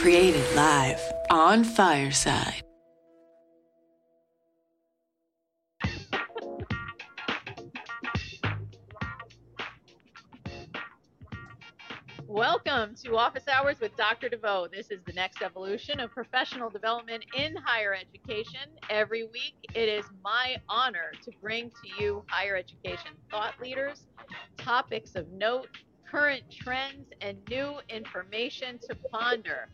created live on Fireside. Welcome to Office Hours with Dr. DeVoe. This is the next evolution of professional development in higher education. Every week, it is my honor to bring to you higher education thought leaders, topics of note, current trends, and new information to ponder.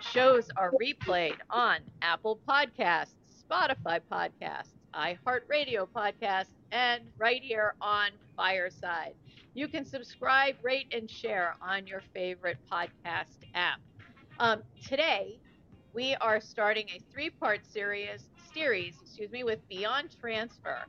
Shows are replayed on Apple Podcasts, Spotify Podcasts, iHeartRadio Podcasts, and right here on Fireside. You can subscribe, rate, and share on your favorite podcast app. Um, today, we are starting a three-part series, series, excuse me, with Beyond Transfer.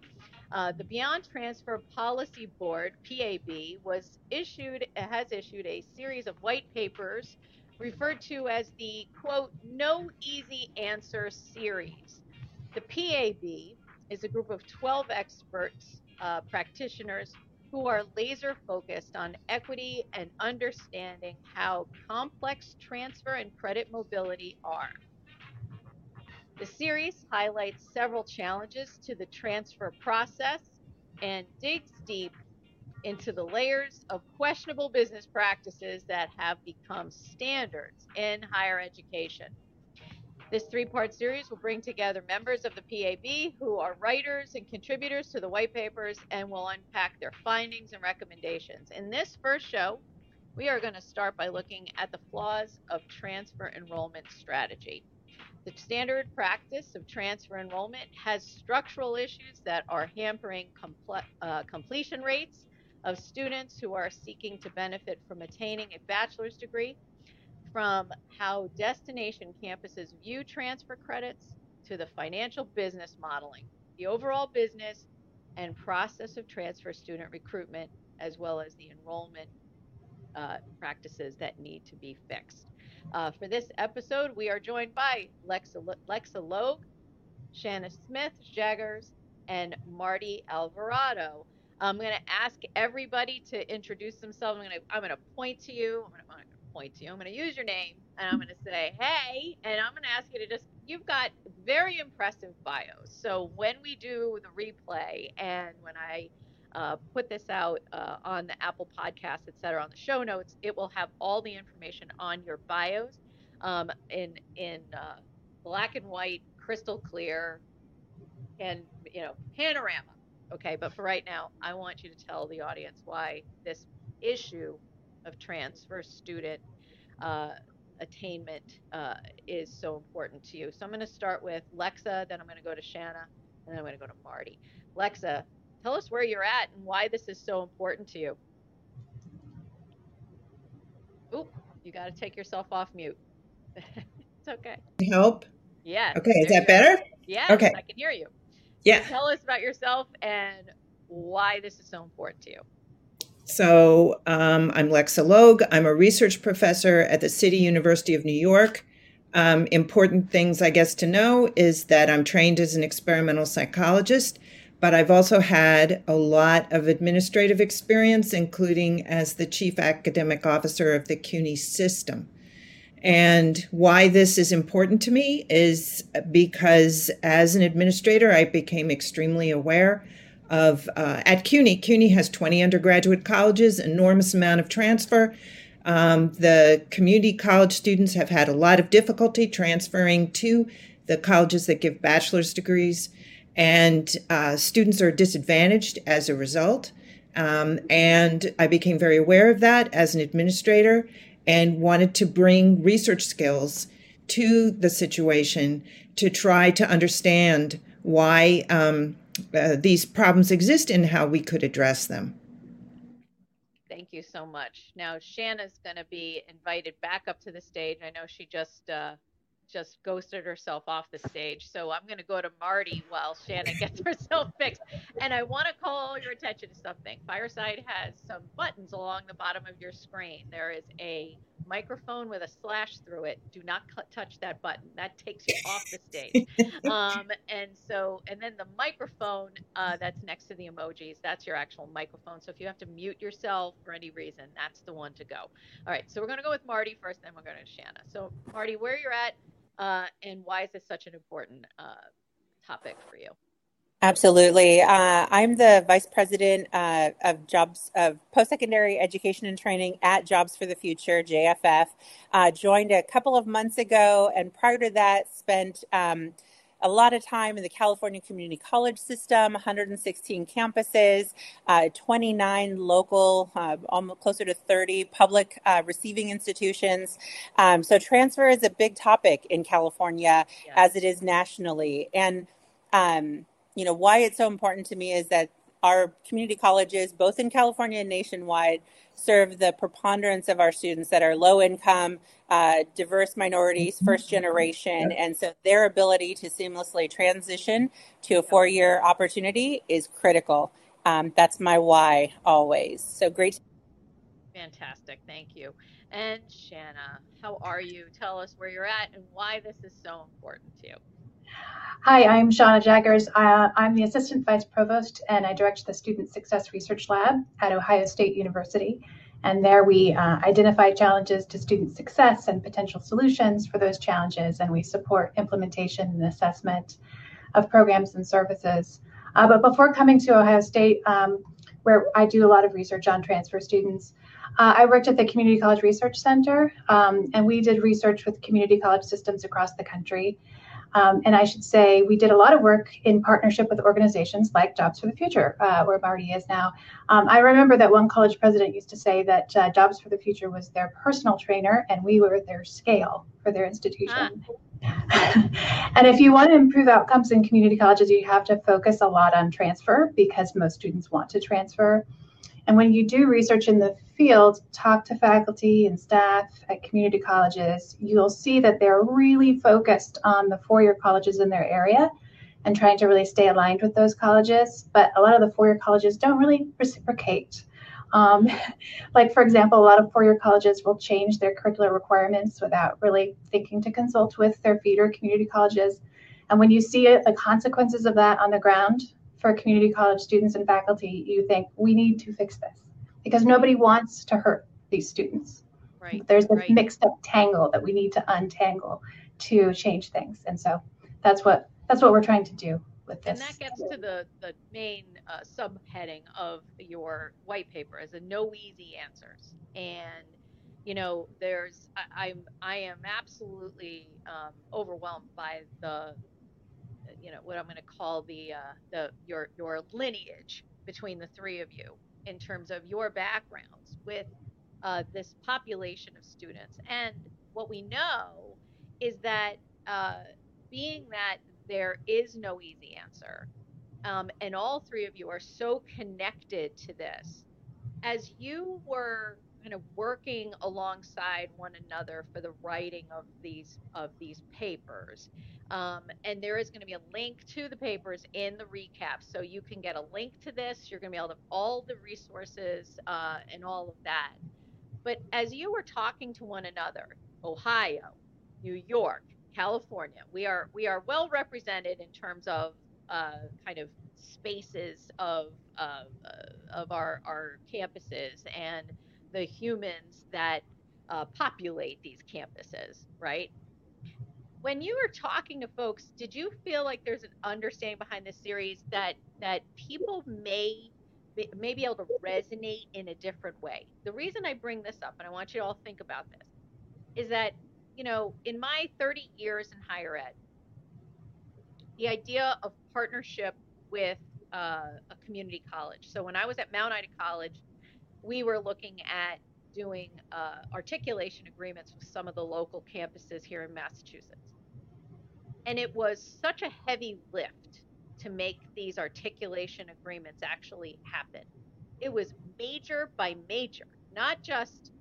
Uh, the Beyond Transfer Policy Board (PAB) was issued has issued a series of white papers referred to as the quote "No Easy Answer" series. The PAB is a group of 12 experts, uh, practitioners who are laser focused on equity and understanding how complex transfer and credit mobility are. The series highlights several challenges to the transfer process and digs deep into the layers of questionable business practices that have become standards in higher education. This three part series will bring together members of the PAB who are writers and contributors to the white papers and will unpack their findings and recommendations. In this first show, we are going to start by looking at the flaws of transfer enrollment strategy. The standard practice of transfer enrollment has structural issues that are hampering uh, completion rates of students who are seeking to benefit from attaining a bachelor's degree from how destination campuses view transfer credits to the financial business modeling, the overall business and process of transfer student recruitment, as well as the enrollment uh, practices that need to be fixed. Uh, for this episode, we are joined by Lexa, Lexa Logue, Shanna Smith, Jaggars, and Marty Alvarado. I'm going to ask everybody to introduce themselves. I'm going to I'm going to point to you. I'm going to point to you. I'm going to use your name and I'm going to say, hey, and I'm going to ask you to just, you've got very impressive bios. So when we do the replay and when I uh, put this out uh, on the Apple Podcast, et cetera, on the show notes, it will have all the information on your bios um, in, in uh, black and white, crystal clear, and, you know, panorama. Okay, but for right now, I want you to tell the audience why this issue of transfer student uh, attainment uh, is so important to you. So I'm going to start with Lexa, then I'm going to go to Shanna, and then I'm going to go to Marty. Lexa, tell us where you're at and why this is so important to you. Oop, you got to take yourself off mute. it's okay. Help? Yeah. Okay, is that better? Yeah. Okay. I can hear you. Yeah. Tell us about yourself and why this is so important to you. So um, I'm Lexa Logue. I'm a research professor at the City University of New York. Um, important things, I guess, to know is that I'm trained as an experimental psychologist, but I've also had a lot of administrative experience, including as the chief academic officer of the CUNY system. And why this is important to me is because as an administrator, I became extremely aware of uh, at CUNY. CUNY has 20 undergraduate colleges, enormous amount of transfer. Um, the community college students have had a lot of difficulty transferring to the colleges that give bachelor's degrees, and uh, students are disadvantaged as a result. Um, and I became very aware of that as an administrator and wanted to bring research skills to the situation to try to understand why um, uh, these problems exist and how we could address them. Thank you so much. Now Shanna's going to be invited back up to the stage. I know she just uh, just ghosted herself off the stage, so I'm going to go to Marty while Shannon gets herself fixed. And I want to call your attention to something. Fireside has some buttons along the bottom of your screen. There is a microphone with a slash through it, do not cl- touch that button. That takes you off the stage. Um, and so, and then the microphone uh, that's next to the emojis, that's your actual microphone. So if you have to mute yourself for any reason, that's the one to go. All right, so we're going to go with Marty first, then we're going to Shanna. So, Marty, where you're at, uh, and why is this such an important uh, topic for you? Absolutely. Uh, I'm the vice president uh, of jobs of post-secondary education and training at Jobs for the Future (JFF). Uh, joined a couple of months ago, and prior to that, spent um, a lot of time in the California Community College system. 116 campuses, uh, 29 local, uh, almost closer to 30 public uh, receiving institutions. Um, so transfer is a big topic in California, yes. as it is nationally, and um, you know, why it's so important to me is that our community colleges, both in California and nationwide, serve the preponderance of our students that are low income, uh, diverse minorities, mm-hmm. first generation. And so their ability to seamlessly transition to a four year opportunity is critical. Um, that's my why always. So great. Fantastic. Thank you. And Shanna, how are you? Tell us where you're at and why this is so important to you. Hi, I'm Shanna Jaggars. Uh, I'm the Assistant Vice Provost and I direct the Student Success Research Lab at Ohio State University. And there we uh, identify challenges to student success and potential solutions for those challenges, and we support implementation and assessment of programs and services. Uh, but before coming to Ohio State, um, where I do a lot of research on transfer students, uh, I worked at the Community College Research Center, um, and we did research with community college systems across the country. Um, and I should say we did a lot of work in partnership with organizations like Jobs for the Future, uh, where Marty is now. Um, I remember that one college president used to say that uh, Jobs for the Future was their personal trainer and we were their scale for their institution. Ah. and if you want to improve outcomes in community colleges, you have to focus a lot on transfer because most students want to transfer. And when you do research in the field, talk to faculty and staff at community colleges, you'll see that they're really focused on the four year colleges in their area and trying to really stay aligned with those colleges. But a lot of the four year colleges don't really reciprocate. Um, like, for example, a lot of four year colleges will change their curricular requirements without really thinking to consult with their feeder community colleges. And when you see the consequences of that on the ground, for community college students and faculty, you think we need to fix this because nobody wants to hurt these students. Right. There's this right. mixed up tangle that we need to untangle to change things, and so that's what that's what we're trying to do with this. And that gets to the the main uh, subheading of your white paper as a no easy answers and you know there's I, i'm i am absolutely um, overwhelmed by the you know what I'm going to call the uh, the your your lineage between the three of you in terms of your backgrounds with uh, this population of students. And what we know is that uh, being that there is no easy answer, um, and all three of you are so connected to this, as you were kind of working alongside one another for the writing of these of these papers um, and there is going to be a link to the papers in the recap. So you can get a link to this. You're going to be able to all the resources uh, and all of that. But as you were talking to one another, Ohio, New York, California, we are we are well represented in terms of uh, kind of spaces of uh, of our our campuses and the humans that uh, populate these campuses, right? When you were talking to folks, did you feel like there's an understanding behind this series that that people may may be able to resonate in a different way? The reason I bring this up, and I want you to all think about this, is that you know, in my 30 years in higher ed, the idea of partnership with uh, a community college. So when I was at Mount Ida College, we were looking at doing uh, articulation agreements with some of the local campuses here in Massachusetts. And it was such a heavy lift to make these articulation agreements actually happen. It was major by major, not just,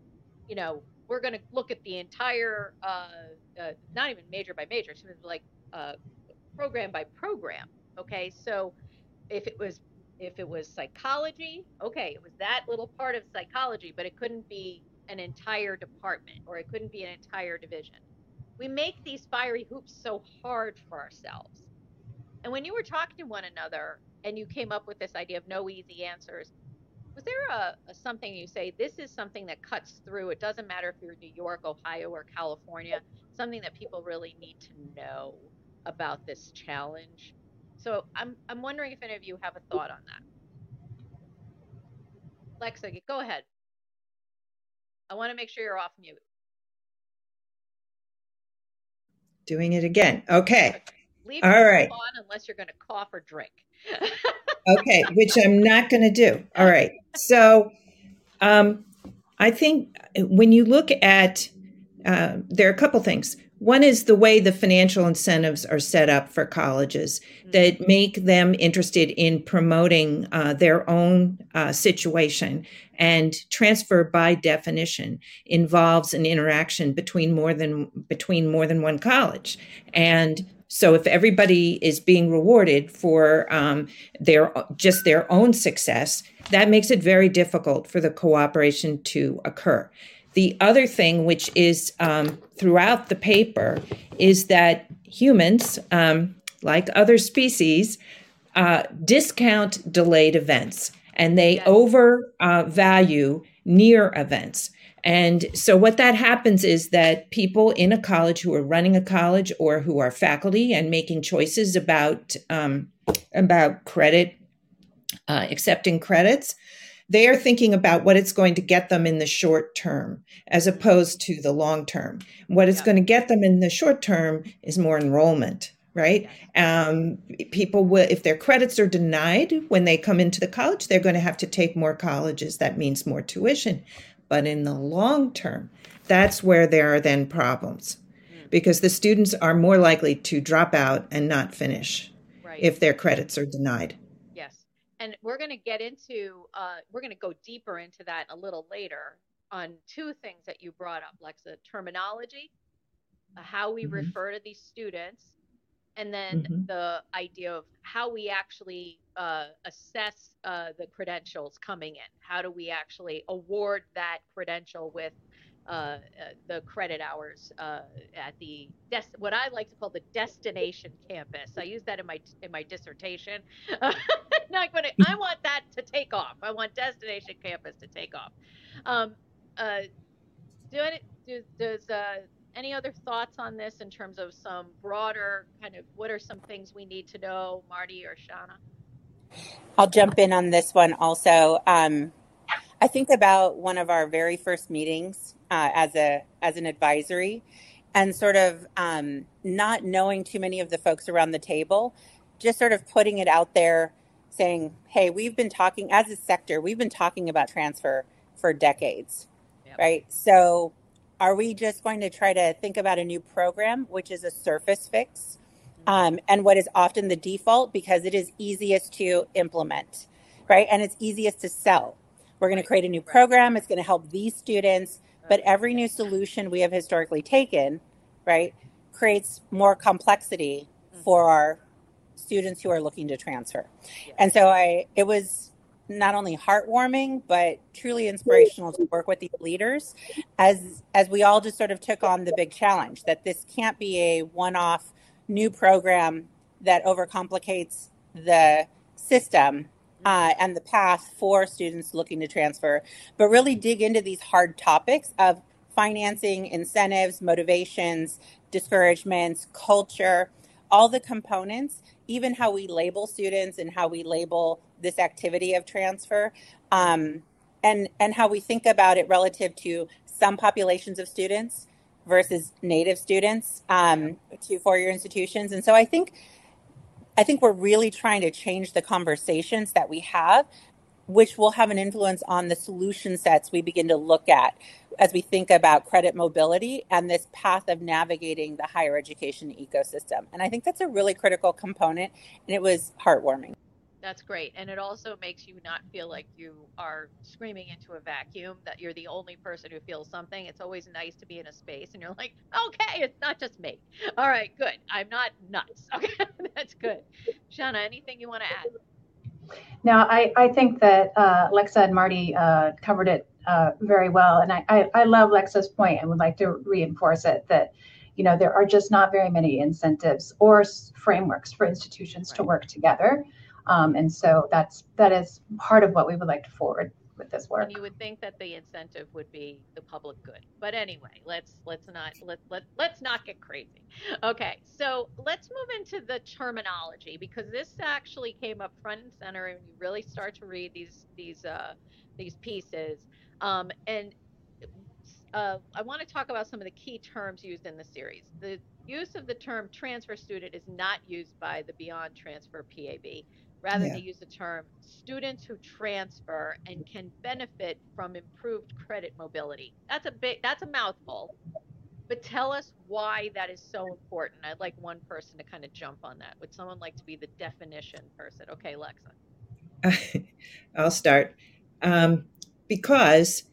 you know, we're going to look at the entire, uh, uh, not even major by major, was like uh, program by program. Okay, so if it was if it was psychology, okay, it was that little part of psychology, but it couldn't be an entire department or it couldn't be an entire division. We make these fiery hoops so hard for ourselves. And when you were talking to one another and you came up with this idea of no easy answers, was there a, a, something you say this is something that cuts through it doesn't matter if you're new york ohio or california something that people really need to know about this challenge so i'm i'm wondering if any of you have a thought on that. Lexa go ahead. I want to make sure you're off mute. Doing it again. Okay. Leave all right. on unless you're going to cough or drink. Okay, which I'm not going to do. All right. So um, I think when you look at, uh, there are a couple things. One is the way the financial incentives are set up for colleges mm-hmm. that make them interested in promoting uh, their own uh, situation. And transfer, by definition, involves an interaction between more than between more than one college. And so if everybody is being rewarded for um, their just their own success, that makes it very difficult for the cooperation to occur. The other thing, which is um, throughout the paper, is that humans, um, like other species, uh, discount delayed events and they yes. overvalue uh, near events. And so, what that happens is that people in a college who are running a college or who are faculty and making choices about um, about credit, uh, accepting credits, they are thinking about what it's going to get them in the short term as opposed to the long term. What it's yeah. going to get them in the short term is more enrollment right? Um, people will, if their credits are denied when they come into the college, they're going to have to take more colleges. That means more tuition. But in the long term, that's where there are then problems mm. because the students are more likely to drop out and not finish right. if their credits are denied. And we're going to get into, uh, we're going to go deeper into that a little later on two things that you brought up, Lexa terminology, uh, how we mm-hmm. refer to these students, and then mm-hmm. the idea of how we actually uh, assess uh, the credentials coming in. How do we actually award that credential with uh, uh the credit hours uh, at the des- what I like to call the destination campus? I use that in my in my dissertation. Not going to. I want that to take off. I want destination campus to take off. Um, uh, do it. Do, does any other thoughts on this in terms of some broader kind of what are some things we need to know, Marty or Shanna? I'll jump in on this one also. Um, I think about one of our very first meetings uh, as a as an advisory, and sort of um, not knowing too many of the folks around the table, just sort of putting it out there, saying, "Hey, we've been talking as a sector, we've been talking about transfer for decades, yep. right? So are we just going to try to think about a new program, which is a surface fix, um, and what is often the default because it is easiest to implement, right? And it's easiest to sell. We're going to create a new program. It's going to help these students, but every new solution we have historically taken, right, creates more complexity mm-hmm. for our students who are looking to transfer. And so I, it was not only heartwarming but truly inspirational to work with these leaders as as we all just sort of took on the big challenge that this can't be a one-off new program that overcomplicates the system uh, and the path for students looking to transfer, but really dig into these hard topics of financing, incentives, motivations, discouragements, culture, all the components, even how we label students and how we label this activity of transfer, um, and and how we think about it relative to some populations of students versus native students um, to four-year institutions. And so I think I think we're really trying to change the conversations that we have, which will have an influence on the solution sets we begin to look at as we think about credit mobility and this path of navigating the higher education ecosystem. And I think that's a really critical component, and it was heartwarming. That's great. And it also makes you not feel like you are screaming into a vacuum, that you're the only person who feels something. It's always nice to be in a space and you're like, okay, it's not just me. All right, good. I'm not nuts. Okay, that's good. Shanna, anything you want to add? Now, I, I think that uh, Lexa and Marty uh, covered it uh, very well. And I, I, I love Lexa's point and would like to reinforce it that, you know, there are just not very many incentives or frameworks for institutions right. to work together. Um, and so that's that is part of what we would like to forward with this work. And you would think that the incentive would be the public good. But anyway, let's let's not let, let let's not get crazy. Okay, so let's move into the terminology because this actually came up front and center and you really start to read these these uh, these pieces. Um, and uh, I want to talk about some of the key terms used in the series. The use of the term transfer student is not used by the Beyond Transfer PAB. Rather, yeah. they use the term students who transfer and can benefit from improved credit mobility. That's a big, that's a mouthful. But tell us why that is so important. I'd like one person to kind of jump on that. Would someone like to be the definition person? Okay, Lexa. I'll start. Um, because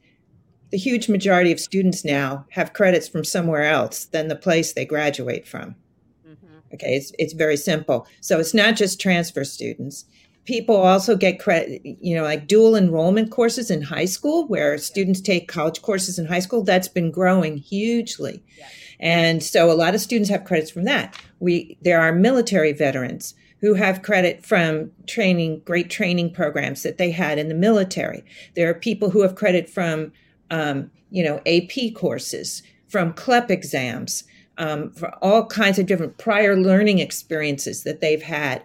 the huge majority of students now have credits from somewhere else than the place they graduate from. Okay, it's, it's very simple. So it's not just transfer students. People also get credit, you know, like dual enrollment courses in high school, where students take college courses in high school. That's been growing hugely. Yeah. And so a lot of students have credits from that. We there are military veterans who have credit from training, great training programs that they had in the military. There are people who have credit from, um, you know, AP courses, from CLEP exams um, for all kinds of different prior learning experiences that they've had.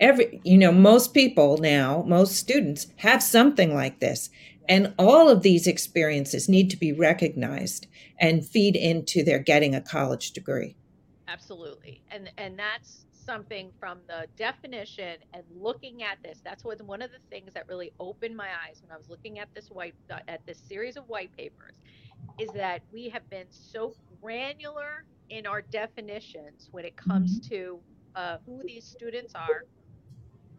Every, you know, most people now, most students have something like this. And all of these experiences need to be recognized and feed into their getting a college degree. Absolutely. And and that's something from the definition and looking at this. That's what one of the things that really opened my eyes when I was looking at this white at this series of white papers is that we have been so granular in our definitions when it comes mm-hmm. to uh, who these students are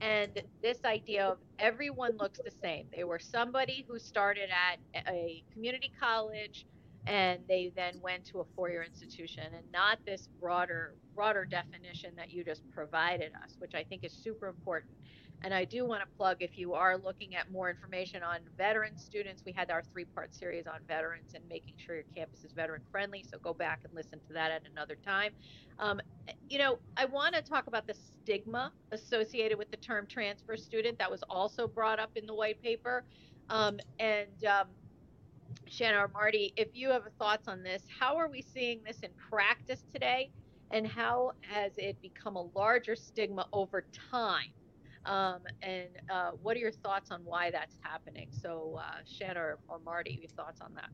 and this idea of everyone looks the same. They were somebody who started at a community college and they then went to a four-year institution and not this broader broader definition that you just provided us, which I think is super important. And I do want to plug if you are looking at more information on veteran students, we had our three part series on veterans and making sure your campus is veteran friendly. So go back and listen to that at another time. Um, you know, I want to talk about the stigma associated with the term transfer student that was also brought up in the white paper. Um, and um, Shanna or Marty, if you have thoughts on this, how are we seeing this in practice today? And how has it become a larger stigma over time? Um, and uh, what are your thoughts on why that's happening? So, uh, Shanna or, or Marty, your thoughts on that?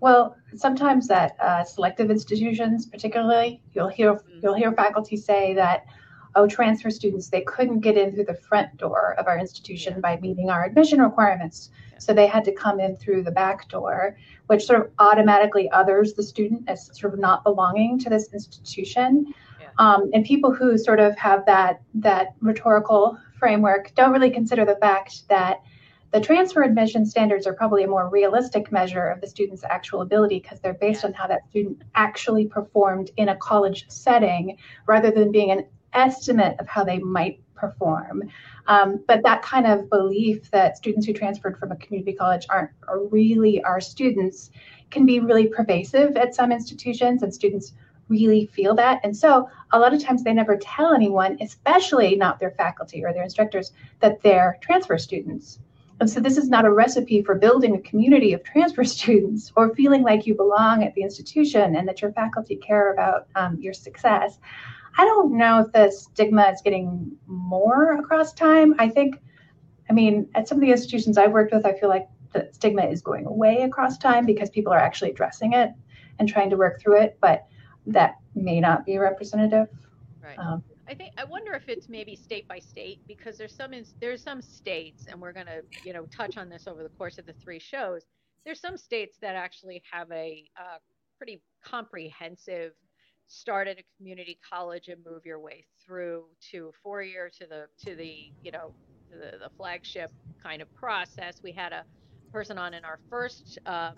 Well, sometimes at uh, selective institutions, particularly, you'll hear mm-hmm. you'll hear faculty say that, oh, transfer students they couldn't get in through the front door of our institution yeah. by meeting our admission requirements, yeah. so they had to come in through the back door, which sort of automatically others the student as sort of not belonging to this institution. Yeah. Um, and people who sort of have that that rhetorical framework don't really consider the fact that the transfer admission standards are probably a more realistic measure of the student's actual ability because they're based on how that student actually performed in a college setting rather than being an estimate of how they might perform. Um, but that kind of belief that students who transferred from a community college aren't really our students can be really pervasive at some institutions, and students really feel that. And so a lot of times they never tell anyone, especially not their faculty or their instructors, that they're transfer students. And so this is not a recipe for building a community of transfer students or feeling like you belong at the institution and that your faculty care about um, your success. I don't know if the stigma is getting more across time. I think, I mean, at some of the institutions I've worked with, I feel like the stigma is going away across time because people are actually addressing it and trying to work through it. But that may not be representative. Right. Um, I think I wonder if it's maybe state by state because there's some there's some states, and we're going to you know touch on this over the course of the three shows. There's some states that actually have a uh, pretty comprehensive start at a community college and move your way through to a four year to the to the you know the, the flagship kind of process. We had a person on in our first uh,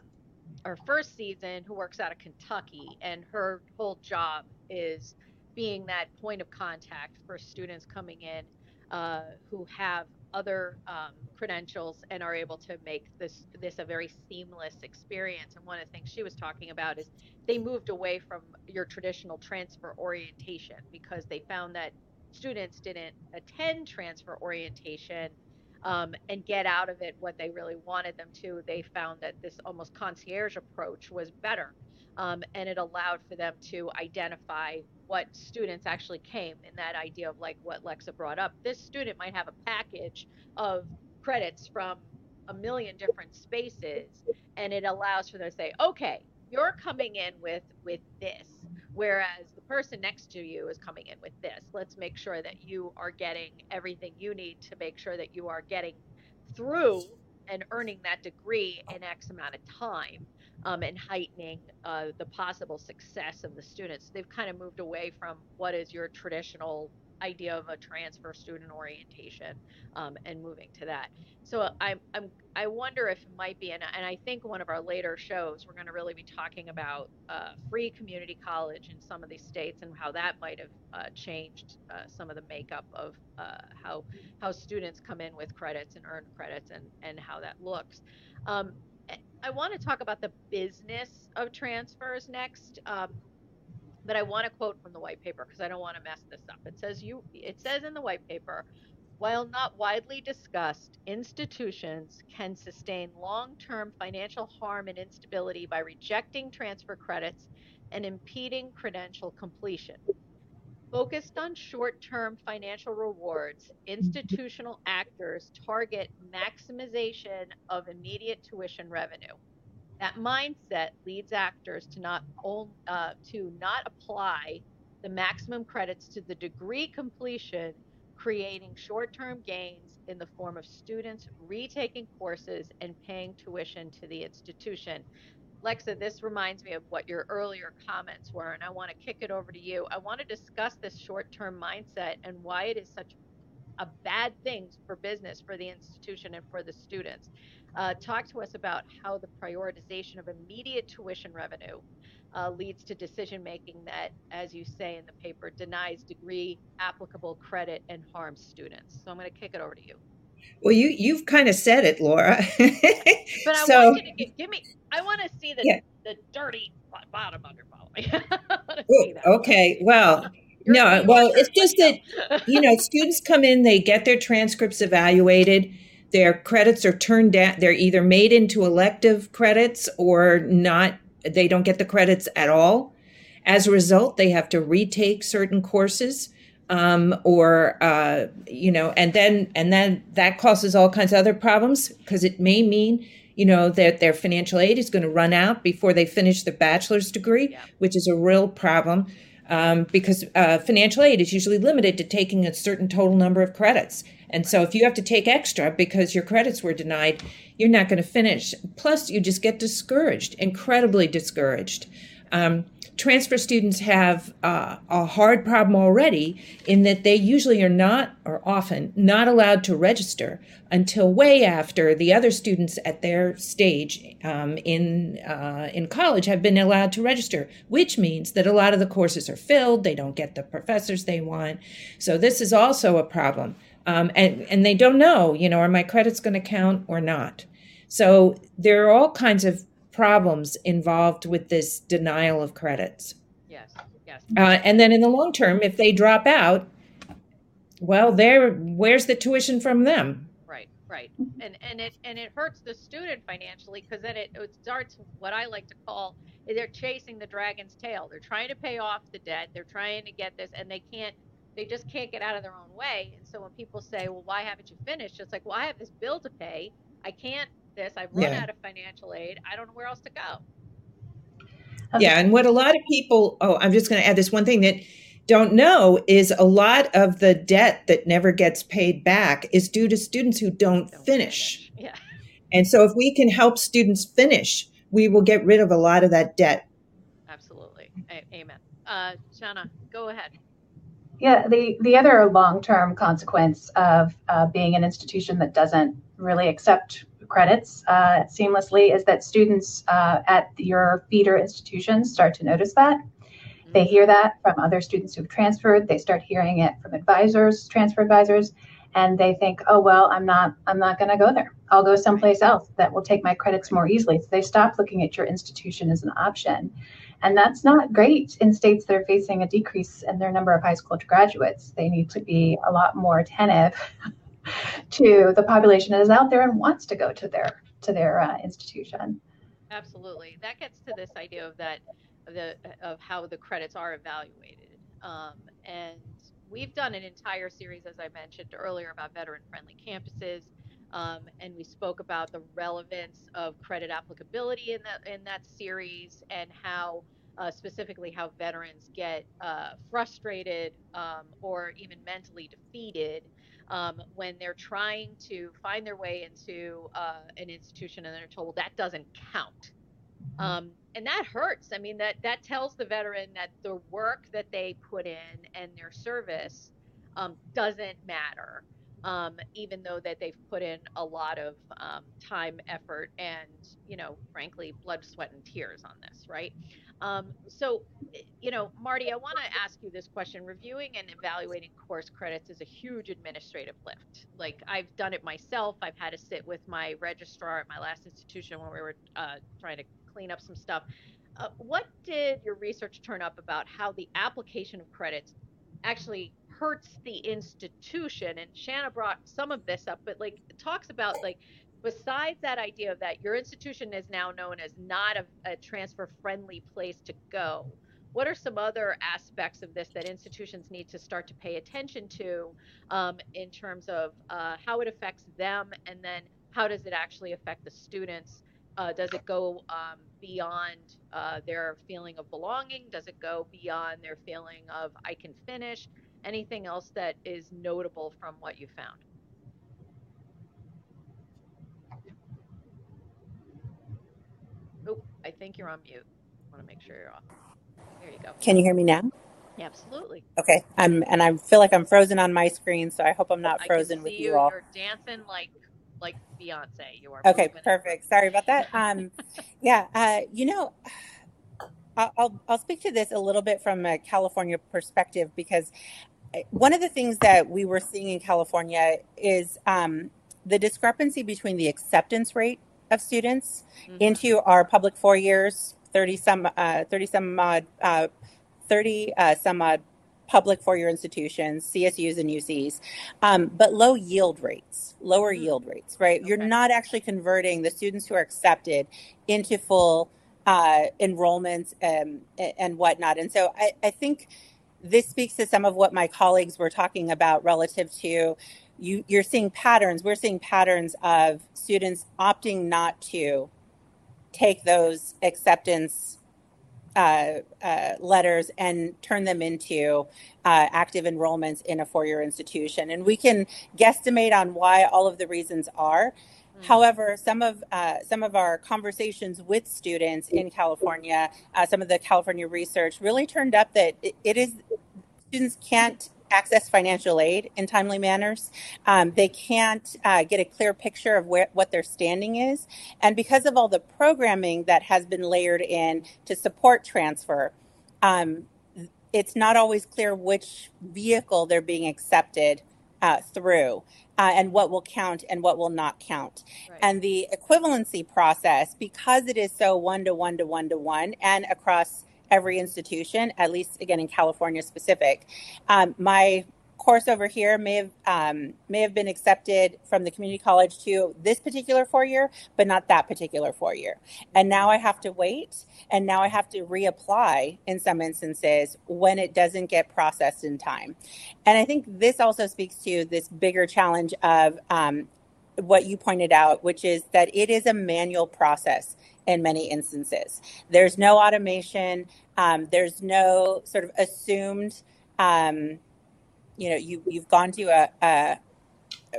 our first season who works out of Kentucky, and her whole job is being that point of contact for students coming in uh, who have other um, credentials and are able to make this this a very seamless experience. And one of the things she was talking about is they moved away from your traditional transfer orientation because they found that students didn't attend transfer orientation um, and get out of it what they really wanted them to. They found that this almost concierge approach was better. Um, and it allowed for them to identify what students actually came in that idea of like what Lexa brought up. This student might have a package of credits from a million different spaces, and it allows for them to say, okay, you're coming in with with this whereas person next to you is coming in with this. Let's make sure that you are getting everything you need to make sure that you are getting through and earning that degree in x amount of time um, and heightening uh, the possible success of the students. They've kind of moved away from what is your traditional idea of a transfer student orientation um, and moving to that. So I, I'm, I wonder if it might be, and, and I think one of our later shows, we're going to really be talking about uh, free community college in some of these states and how that might have uh, changed uh, some of the makeup of uh, how how students come in with credits and earn credits and, and how that looks. Um, I want to talk about the business of transfers next. Um, but I want to quote from the white paper because I don't want to mess this up. It says you it says in the white paper, while not widely discussed, institutions can sustain long-term financial harm and instability by rejecting transfer credits and impeding credential completion. Focused on short term financial rewards, institutional actors target maximization of immediate tuition revenue. That mindset leads actors to not uh, to not apply the maximum credits to the degree completion, creating short-term gains in the form of students retaking courses and paying tuition to the institution. Lexa, this reminds me of what your earlier comments were, and I want to kick it over to you. I want to discuss this short term mindset and why it is such a bad thing for business, for the institution, and for the students. Uh, talk to us about how the prioritization of immediate tuition revenue uh, leads to decision making that, as you say in the paper, denies degree applicable credit and harms students. So I'm going to kick it over to you. Well, you you've kind of said it, Laura. but I so, want you to give, give, me. I want to see the yeah. the dirty bottom under okay. Well. You're no, well, it's just that you know students come in, they get their transcripts evaluated, their credits are turned down they're either made into elective credits or not they don't get the credits at all as a result they have to retake certain courses um, or uh, you know and then and then that causes all kinds of other problems because it may mean you know that their financial aid is going to run out before they finish their bachelor's degree yeah. which is a real problem um, because uh, financial aid is usually limited to taking a certain total number of credits and so if you have to take extra because your credits were denied, you're not going to finish. Plus, you just get discouraged, incredibly discouraged. Um, transfer students have uh, a hard problem already in that they usually are not, or often, not allowed to register until way after the other students at their stage um, in uh, in college have been allowed to register, which means that a lot of the courses are filled. They don't get the professors they want. So this is also a problem um, and and they don't know, you know, are my credits going to count or not? So there are all kinds of problems involved with this denial of credits. Yes, yes. Uh, and then in the long term, if they drop out, well, there, where's the tuition from them? Right, right, and and it and it hurts the student financially because then it, it starts what I like to call they're chasing the dragon's tail. They're trying to pay off the debt. They're trying to get this, and they can't they just can't get out of their own way. And so when people say, "Well, why haven't you finished?" It's like, "Well, I have this bill to pay. I can't this. I've run yeah. out of financial aid. I don't know where else to go." Okay. Yeah, and what a lot of people, oh, I'm just going to add this one thing that don't know is a lot of the debt that never gets paid back is due to students who don't, don't finish. finish. Yeah. And so if we can help students finish, we will get rid of a lot of that debt. Absolutely. A- amen. Uh, Shanna, go ahead. Yeah, the, the other long term consequence of uh, being an institution that doesn't really accept credits uh, seamlessly is that students uh, at your feeder institutions start to notice that. They hear that from other students who've transferred, they start hearing it from advisors, transfer advisors, and they think, oh well, I'm not I'm not going to go there. I'll go someplace else that will take my credits more easily. So they stop looking at your institution as an option. And that's not great in states that are facing a decrease in their number of high school graduates. They need to be a lot more attentive to the population that is out there and wants to go to their to their uh, institution. Absolutely, that gets to this idea of that of the of how the credits are evaluated, um, and we've done an entire series, as I mentioned earlier, about veteran-friendly campuses. Um, and we spoke about the relevance of credit applicability in that in that series and how uh, specifically how veterans get uh, frustrated um, or even mentally defeated um, when they're trying to find their way into uh, an institution and they're told that doesn't count. Mm-hmm. Um, and that hurts. I mean, that that tells the veteran that the work that they put in and their service um, doesn't matter um, even though that they've put in a lot of um, time, effort, and you know, frankly, blood, sweat, and tears on this, right? Um, so, you know, Marty, I want to ask you this question: Reviewing and evaluating course credits is a huge administrative lift. Like I've done it myself. I've had to sit with my registrar at my last institution when we were uh, trying to clean up some stuff. Uh, what did your research turn up about how the application of credits actually hurts the institution. And Shanna brought some of this up, but like talks about like besides that idea of that your institution is now known as not a, a transfer friendly place to go. What are some other aspects of this that institutions need to start to pay attention to um, in terms of uh, how it affects them and then how does it actually affect the students? Uh, does it go um, beyond uh, their feeling of belonging? Does it go beyond their feeling of I can finish? Anything else that is notable from what you found? Oh, I think you're on mute. I want to make sure you're off. There you go. Can you hear me now? Yeah, absolutely. Okay. I'm and I feel like I'm frozen on my screen, so I hope I'm not frozen with you, you all. You're dancing like like Beyonce. You are. Okay, perfect. Sorry about that. Um, yeah. Uh, you know, I'll I'll speak to this a little bit from a California perspective because one of the things that we were seeing in California is um, the discrepancy between the acceptance rate of students mm-hmm. into our public four years, 30 some, uh, 30 some odd, uh, 30 uh, some odd public four year institutions, CSUs and UCs, um, but low yield rates, lower mm-hmm. yield rates, right? Okay. You're not actually converting the students who are accepted into full uh, enrollments um, and whatnot. And so I, I think this speaks to some of what my colleagues were talking about relative to you, you're seeing patterns. We're seeing patterns of students opting not to take those acceptance uh, uh, letters and turn them into uh, active enrollments in a four year institution. And we can guesstimate on why all of the reasons are. Mm. However, some of uh, some of our conversations with students in California, uh, some of the California research really turned up that it, it is students can't access financial aid in timely manners. Um, they can't uh, get a clear picture of where, what their standing is. And because of all the programming that has been layered in to support transfer, um, it's not always clear which vehicle they're being accepted uh, through uh, and what will count and what will not count. Right. And the equivalency process, because it is so one to one to one to one and across every institution, at least again in California specific, um, my course over here may have um, may have been accepted from the community college to this particular four year, but not that particular four year. And now I have to wait, and now I have to reapply in some instances when it doesn't get processed in time. And I think this also speaks to this bigger challenge of um, what you pointed out, which is that it is a manual process in many instances. There's no automation. Um, there's no sort of assumed um, you know you you've gone to a, a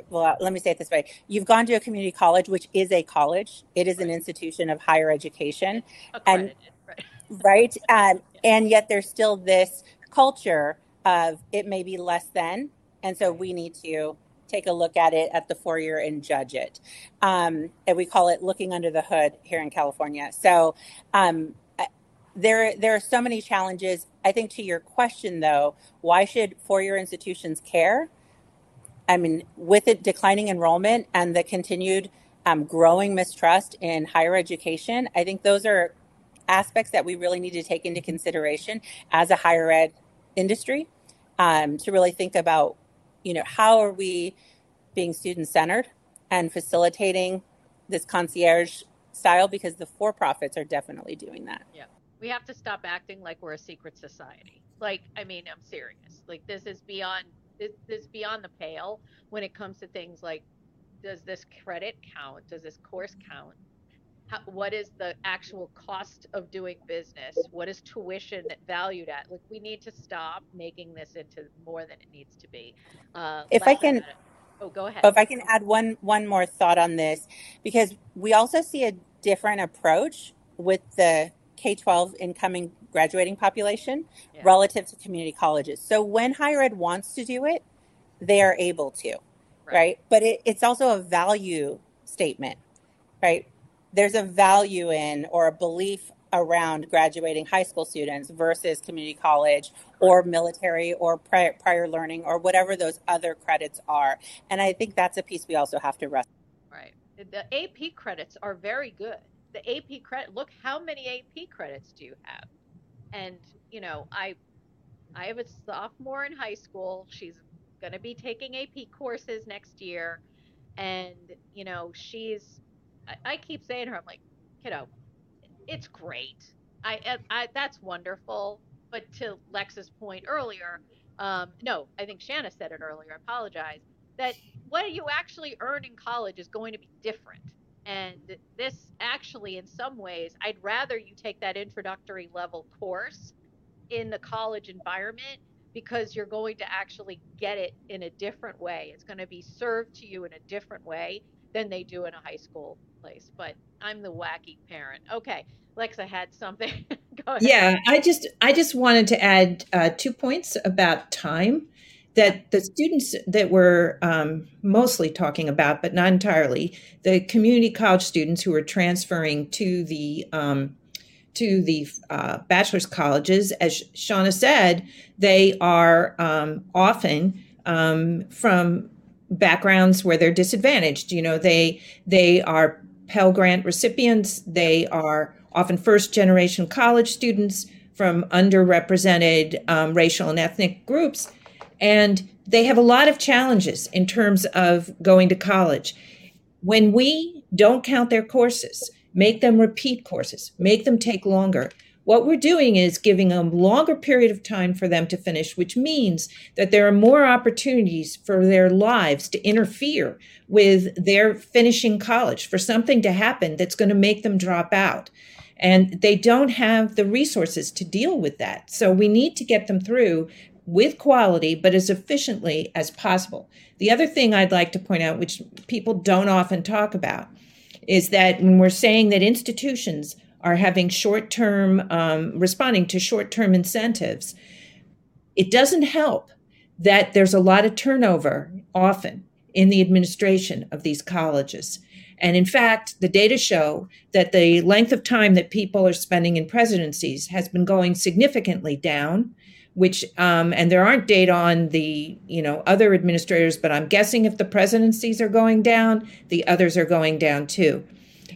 well, let me say it this way. You've gone to a community college, which is a college. It is an institution of higher education. Accredited, and, right. right? Um, yeah. And yet there's still this culture of it may be less than. And so we need to take a look at it at the four year and judge it. Um, and we call it looking under the hood here in California. So um, there there are so many challenges i think to your question though why should four-year institutions care I mean, with it declining enrollment and the continued um, growing mistrust in higher education, I think those are aspects that we really need to take into consideration as a higher ed industry um, to really think about, you know, how are we being student centered and facilitating this concierge style because the for profits are definitely doing that. Yeah. We have to stop acting like we're a secret society. Like, I mean, I'm serious. Like, this is beyond this, this is beyond the pale when it comes to things like does this credit count? Does this course count? How, what is the actual cost of doing business? What is tuition valued at? Like, we need to stop making this into more than it needs to be. Uh, if I can, oh, go ahead. If I can add one one more thought on this, because we also see a different approach with the K twelve incoming graduating population yeah. relative to community colleges. So when higher ed wants to do it, they are able to, right? right? But it, it's also a value statement, right? There's a value in or a belief around graduating high school students versus community college or military or prior, prior learning or whatever those other credits are. And I think that's a piece we also have to rest. Right. The AP credits are very good. The AP credit, look how many AP credits do you have? and you know i i have a sophomore in high school. She's going to be taking ap courses next year. And you know she's I, I, keep saying to her i'm like kiddo it's great. I, I that's wonderful. But to lex's point earlier um, no i think shanna said it earlier i apologize that what you actually earn in college is going to be different and this actually, in some ways, I'd rather you take that introductory level course in the college environment because you're going to actually get it in a different way. It's going to be served to you in a different way than they do in a high school place. But I'm the wacky parent. Okay, Lexa had something. yeah, I just I just wanted to add uh, two points about time that the students that we're um, mostly talking about, but not entirely, the community college students who are transferring to the um, to the uh, bachelor's colleges, as Shanna said, they are um, often um, from backgrounds where they're disadvantaged. You know, they they are Pell Grant recipients. They are often first generation college students from underrepresented um, racial and ethnic groups and they have a lot of challenges in terms of going to college. When we don't count their courses, make them repeat courses, make them take longer, what we're doing is giving them longer period of time for them to finish, which means that there are more opportunities for their lives to interfere with their finishing college, for something to happen that's going to make them drop out. And they don't have the resources to deal with that. So we need to get them through with quality, but as efficiently as possible. The other thing I'd like to point out, which people don't often talk about, is that when we're saying that institutions are having short term, um, responding to short term incentives, it doesn't help that there's a lot of turnover often in the administration of these colleges. And in fact, the data show that the length of time that people are spending in presidencies has been going significantly down which um, and there aren't data on the you know other administrators but i'm guessing if the presidencies are going down the others are going down too.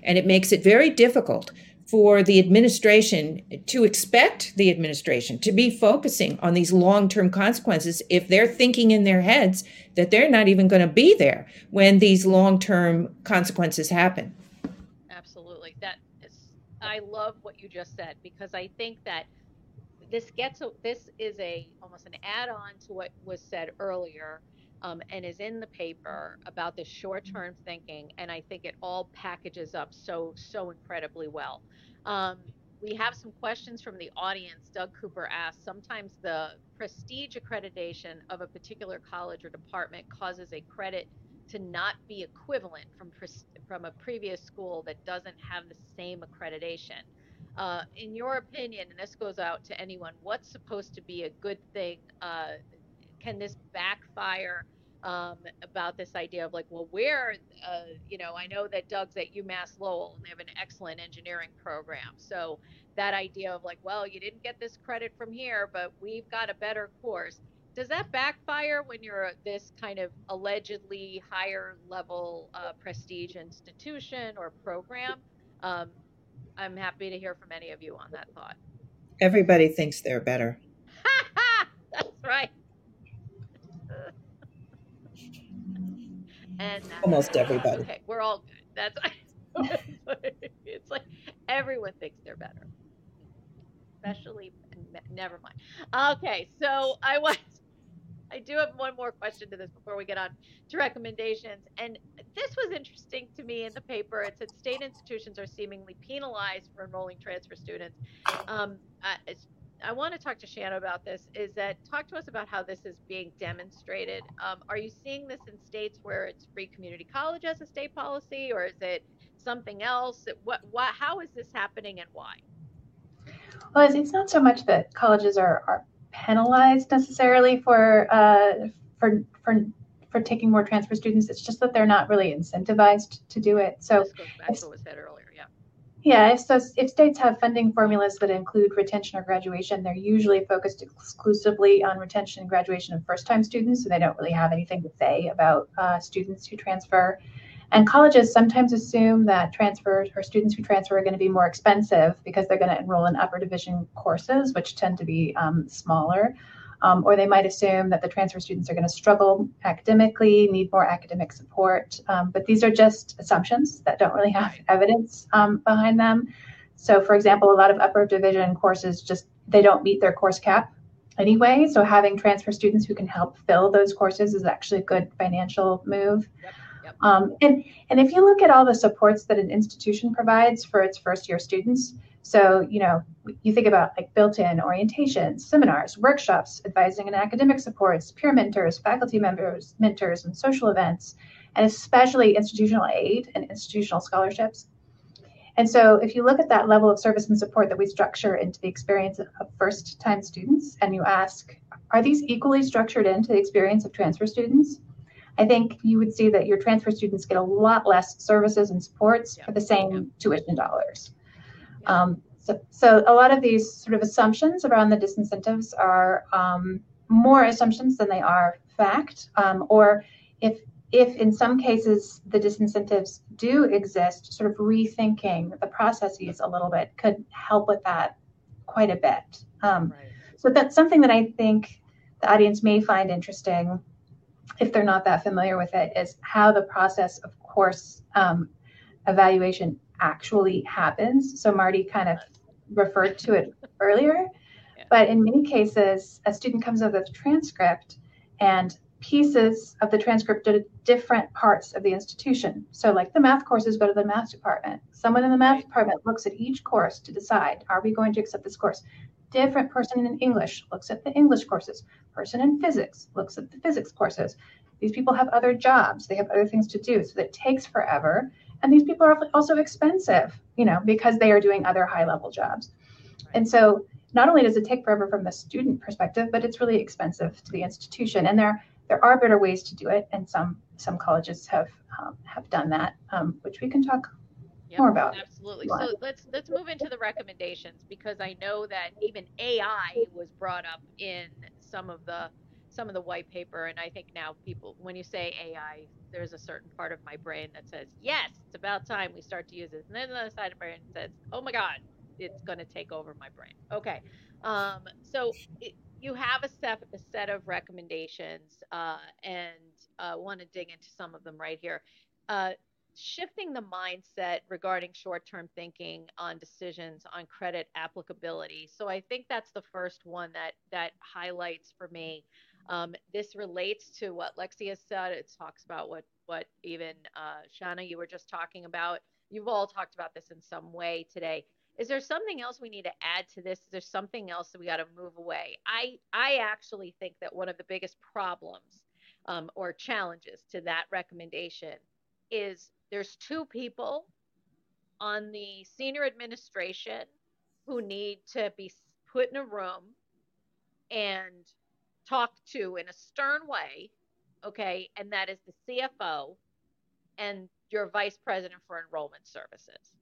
And it makes it very difficult for the administration to expect the administration to be focusing on these long-term consequences if they're thinking in their heads that they're not even going to be there when these long-term consequences happen. Absolutely. That is i love what you just said because i think that this gets a, this is a almost an add-on to what was said earlier um, and is in the paper about this short-term thinking and i think it all packages up so so incredibly well. Um, we have some questions from the audience. Doug cooper asked sometimes the prestige accreditation of a particular college or department causes a credit to not be equivalent from from a previous school that doesn't have the same accreditation uh, in your opinion, and this goes out to anyone, what's supposed to be a good thing? Uh, can this backfire um, about this idea of like, well, where, uh, you know, I know that Doug's at UMass Lowell and they have an excellent engineering program. So that idea of like, well, you didn't get this credit from here, but we've got a better course. does that backfire when you're this kind of allegedly higher level uh, prestige institution or program? Um, I'm happy to hear from any of you on that thought. Everybody thinks they're better. That's right. and almost everybody. Okay, we're all good. That's it's like everyone thinks they're better, especially. Never mind. Okay, so I want. I do have one more question to this before we get on to recommendations. And this was interesting to me in the paper. It said state institutions are seemingly penalized for enrolling transfer students. Um, I, I want to talk to Shanna about this. Is that talk to us about how this is being demonstrated? Um, are you seeing this in states where it's free community college as a state policy, or is it something else? What, what, how is this happening and why? Well, it's not so much that colleges are, are penalized necessarily for uh, for for for taking more transfer students. It's just that they're not really incentivized to do it. So this goes back to what was said earlier. Yeah. Yeah, if, so if states have funding formulas that include retention or graduation, they're usually focused exclusively on retention and graduation of first-time students, so they don't really have anything to say about uh, students who transfer. And colleges sometimes assume that transfers or students who transfer are going to be more expensive because they're going to enroll in upper division courses, which tend to be um, smaller. Um, or they might assume that the transfer students are going to struggle academically, need more academic support. Um, but these are just assumptions that don't really have evidence um, behind them. So, for example, a lot of upper division courses just they don't meet their course cap anyway. So, having transfer students who can help fill those courses is actually a good financial move. Yep. Um, and, and if you look at all the supports that an institution provides for its first year students, so, you know, you think about like built-in orientations, seminars, workshops, advising and academic supports, peer mentors, faculty members, mentors, and social events, and especially institutional aid and institutional scholarships. And so if you look at that level of service and support that we structure into the experience of first-time students, and you ask, are these equally structured into the experience of transfer students? I think you would see that your transfer students get a lot less services and supports yeah. for the same yeah. tuition dollars. Yeah. Um, so, so a lot of these sort of assumptions around the disincentives are um, more assumptions than they are fact, um, or if if in some cases the disincentives do exist, sort of rethinking the processes a little bit could help with that quite a bit. Um, right. So that's something that I think the audience may find interesting if they're not that familiar with it, is how the process of course um, evaluation actually happens. So Marty kind of referred to it earlier, yeah. but in many cases, a student comes up with a transcript and pieces of the transcript go to different parts of the institution. So, like the math courses go to the math department. Someone in the math department looks at each course to decide are we going to accept this course? Different person in English looks at the English courses. Person in physics looks at the physics courses. These people have other jobs, they have other things to do, so it takes forever. And these people are also expensive, you know, because they are doing other high level jobs. And so not only does it take forever from the student perspective, but it's really expensive to the institution. And there there are better ways to do it, and some some colleges have um, have done that, um, which we can talk yep, more about. Absolutely. So let's let's move into the recommendations because I know that even AI was brought up in some of the some of the white paper and I think now people when you say AI there's a certain part of my brain that says yes it's about time we start to use it and then the other side of my brain says oh my god it's going to take over my brain okay um, so it, you have a set a set of recommendations uh, and uh, want to dig into some of them right here uh, shifting the mindset regarding short-term thinking on decisions on credit applicability. So I think that's the first one that that highlights for me. Um, this relates to what Lexa said. It talks about what what even uh, Shanna you were just talking about. You've all talked about this in some way today. Is there something else we need to add to this? Is there something else that we got to move away? I I actually think that one of the biggest problems um, or challenges to that recommendation is there's two people on the senior administration who need to be put in a room and talked to in a stern way, okay, and that is the CFO and your vice president for enrollment services.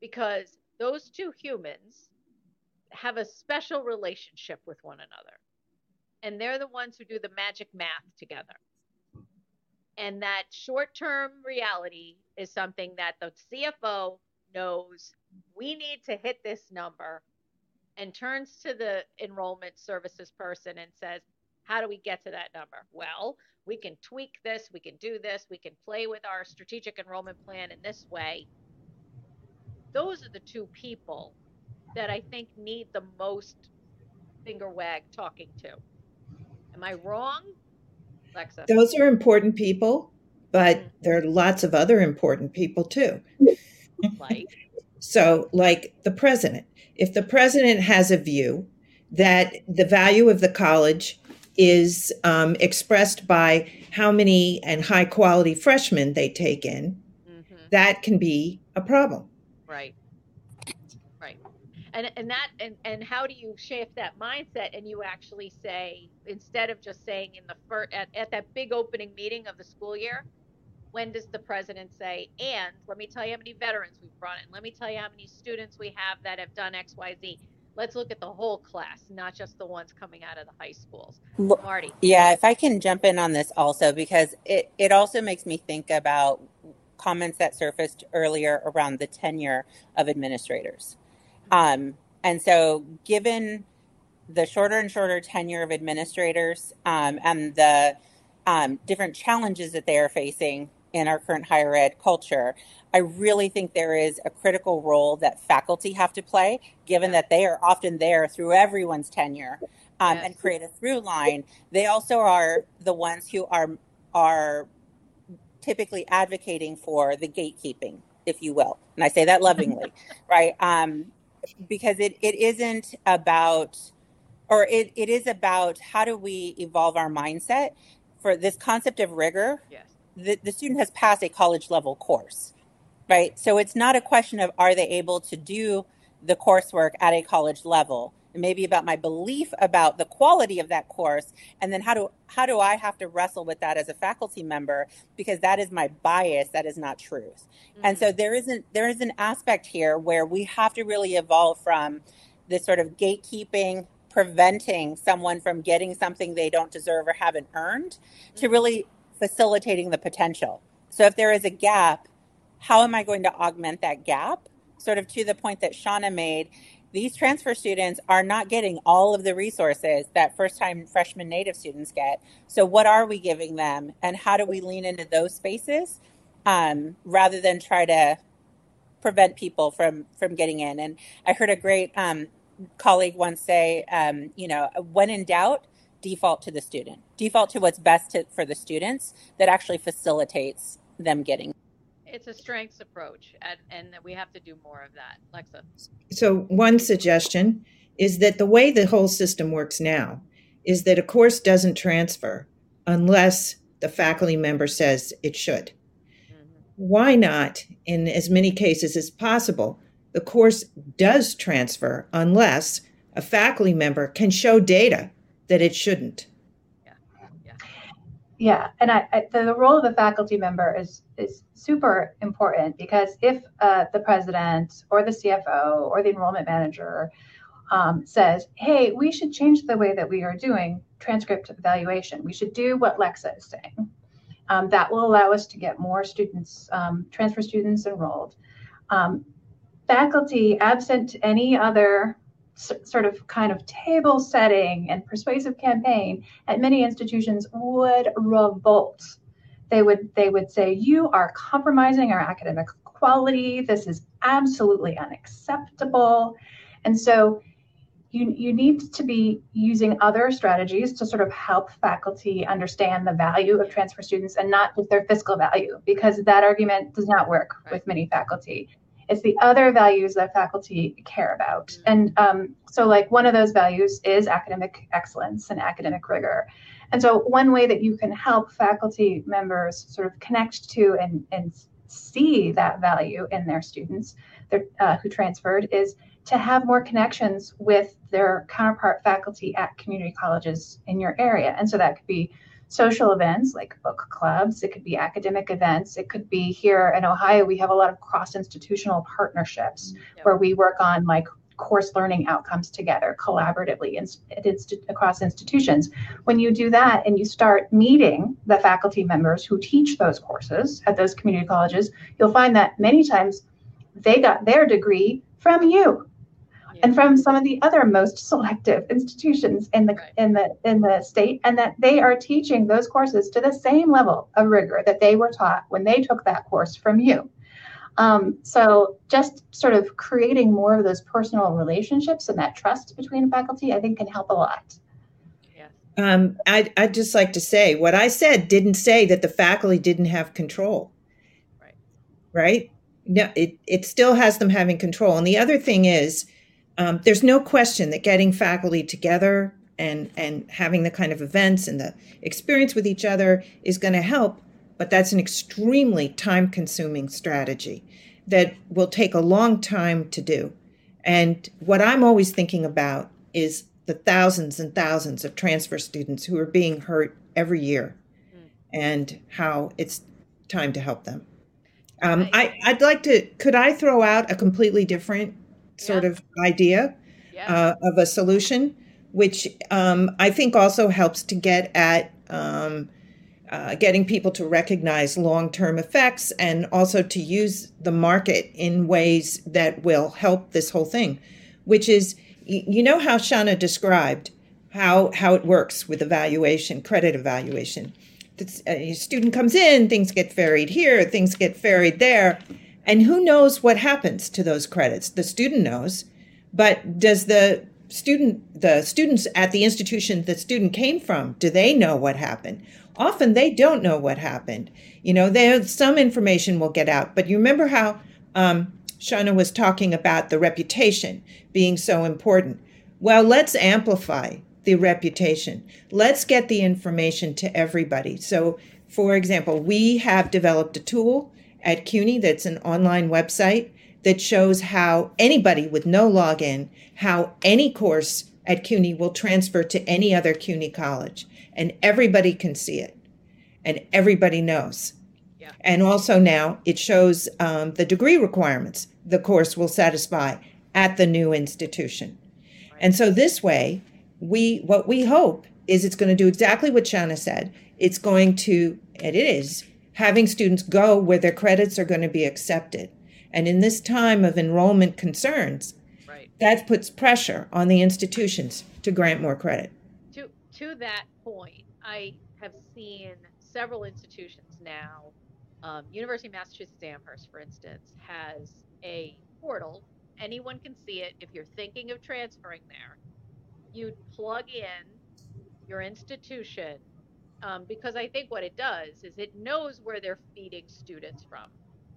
Because those two humans have a special relationship with one another. and they're the ones who do the magic math together. And that short term reality is something that the CFO knows we need to hit this number and turns to the enrollment services person and says, How do we get to that number? Well, we can tweak this, we can do this, we can play with our strategic enrollment plan in this way. Those are the two people that I think need the most finger wag talking to. Am I wrong, Lexa? Those are important people, but mm-hmm. there are lots of other important people too. Like? so, like the president. If the president has a view that the value of the college is um, expressed by how many and high quality freshmen they take in, mm-hmm. that can be a problem. Right. Right. And and that and and how do you shift that mindset and you actually say instead of just saying in the first at, at that big opening meeting of the school year, when does the president say, and let me tell you how many veterans we've brought in, let me tell you how many students we have that have done XYZ let's look at the whole class, not just the ones coming out of the high schools. Marty. Yeah, if I can jump in on this also, because it, it also makes me think about comments that surfaced earlier around the tenure of administrators. Um, and so, given the shorter and shorter tenure of administrators um, and the um, different challenges that they are facing in our current higher ed culture, I really think there is a critical role that faculty have to play, given that they are often there through everyone's tenure um, yes. and create a through line. They also are the ones who are are typically advocating for the gatekeeping, if you will, and I say that lovingly, right? Um, because it, it isn't about or it, it is about how do we evolve our mindset for this concept of rigor yes the, the student has passed a college level course, right? So it's not a question of are they able to do the coursework at a college level. It may be about my belief about the quality of that course, and then how do how do I have to wrestle with that as a faculty member because that is my bias, that is not truth. Mm-hmm. And so mm-hmm. there isn't there is an aspect here where we have to really evolve from this sort of gatekeeping preventing someone from getting something they don't deserve or haven't earned mm-hmm. to really facilitating the potential. So if there is a gap, how am I going to augment that gap? Sort of to the point that Shanna made, these transfer students are not getting all of the resources that first time freshman native students get. So, what are we giving them, and how do we lean into those spaces um, rather than try to prevent people from from getting in? And I heard a great um, colleague once say, um, you know, when in doubt, default to the student, default to what's best to, for the students that actually facilitates them getting. It's a strengths approach, and, and we have to do more of that. Lexa. So, one suggestion is that the way the whole system works now is that a course doesn't transfer unless the faculty member says it should. Mm-hmm. Why not, in as many cases as possible, the course does transfer unless a faculty member can show data that it shouldn't. Yeah, and I, I, the, the, role of the faculty member is is super important because if uh, the president or the CFO or the enrollment manager um, says, "Hey, we should change the way that we are doing transcript evaluation. We should do what Lexa is saying." Um, that will allow us to get more students, um, transfer students enrolled. Um, faculty, absent any other sort of kind of table setting and persuasive campaign at many institutions would revolt. They would they would say you are compromising our academic quality. This is absolutely unacceptable. And so you, you need to be using other strategies to sort of help faculty understand the value of transfer students and not just their fiscal value, because that argument does not work with many faculty. It's the other values that faculty care about. Mm-hmm. And um, so, like, one of those values is academic excellence and academic rigor. And so, one way that you can help faculty members sort of connect to and, and see that value in their students uh, who transferred is to have more connections with their counterpart faculty at community colleges in your area. And so that could be social events like book clubs, it could be academic events, it could be here in Ohio, we have a lot of cross institutional partnerships mm-hmm. yep. where we work on like course learning outcomes together collaboratively in, across institutions. When you do that and you start meeting the faculty members who teach those courses at those community colleges, you'll find that many times they got their degree from you and from some of the other most selective institutions in the right. in the in the state and that they are teaching those courses to the same level of rigor that they were taught when they took that course from you um, so just sort of creating more of those personal relationships and that trust between faculty i think can help a lot um, I'd, I'd just like to say what I said didn't say that the faculty didn't have control. Right. Right? No, it, it still has them having control. And the other thing is, um, there's no question that getting faculty together and and having the kind of events and the experience with each other is going to help but that's an extremely time consuming strategy that will take a long time to do. And what i'm always thinking about is the thousands and thousands of transfer students who are being hurt every year mm. and how it's time to help them. Um, I, i'd like to could i throw out a completely different sort yeah. of idea yeah. uh, of a solution, which um, I think also helps to get at um, uh, getting people to recognize long term effects and also to use the market in ways that will help this whole thing, which is you know how Shanna described how how it works with evaluation, credit evaluation. A student comes in, things get ferried here, things get ferried there and who knows what happens to those credits? The student knows, but does the student the students at the institution the student came from do they know what happened? Often they don't know what happened. You know there some information will get out. But you remember how um, was talking about the reputation being so important. Well let's amplify the reputation. Let's get the information to everybody. So for example we have developed a tool at CUNY that's an online website that shows how anybody with no login, how any course at CUNY will transfer to any other CUNY college. And everybody can see it. And everybody knows. Yeah. And also now it shows um, the degree requirements the course will satisfy at the new institution. Right. And so this way, we what we hope is it's going to do exactly what Shanna said. It's going to, and it is, having students go where their credits are going to be accepted. And in this time of enrollment concerns, right. that puts pressure on the institutions to grant more credit. To to that point, I have seen several institutions now. Um, University of Massachusetts Amherst, for instance, has a portal. Anyone can see it. If you're thinking of transferring there, you plug in your institution um, because I think what it does is it knows where they're feeding students from.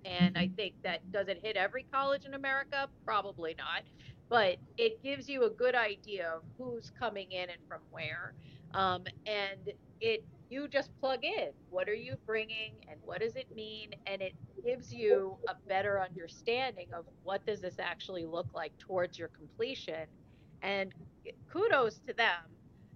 And I mm-hmm. think that does it hit every college in America? Probably not. But it gives you a good idea of who's coming in and from where. Um, and it you just plug in what are you bringing and what does it mean and it gives you a better understanding of what does this actually look like towards your completion and kudos to them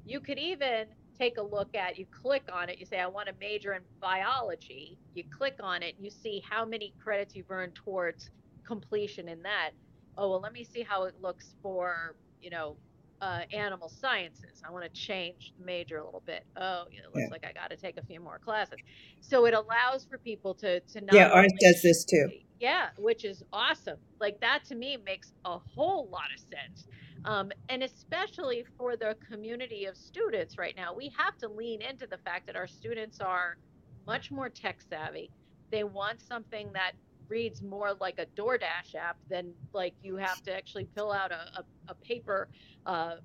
you could even take a look at, you click on it, you say, I want to major in biology. You click on it, you see how many credits you've earned towards completion in that. Oh, well, let me see how it looks for, you know, uh, animal sciences. I want to change the major a little bit. Oh, it looks yeah. like I got to take a few more classes. So it allows for people to to not. Yeah, ours does this too. Yeah, which is awesome. Like that to me makes a whole lot of sense. Um, and especially for the community of students right now, we have to lean into the fact that our students are much more tech savvy. They want something that reads more like a DoorDash app than like you have to actually fill out a, a, a paper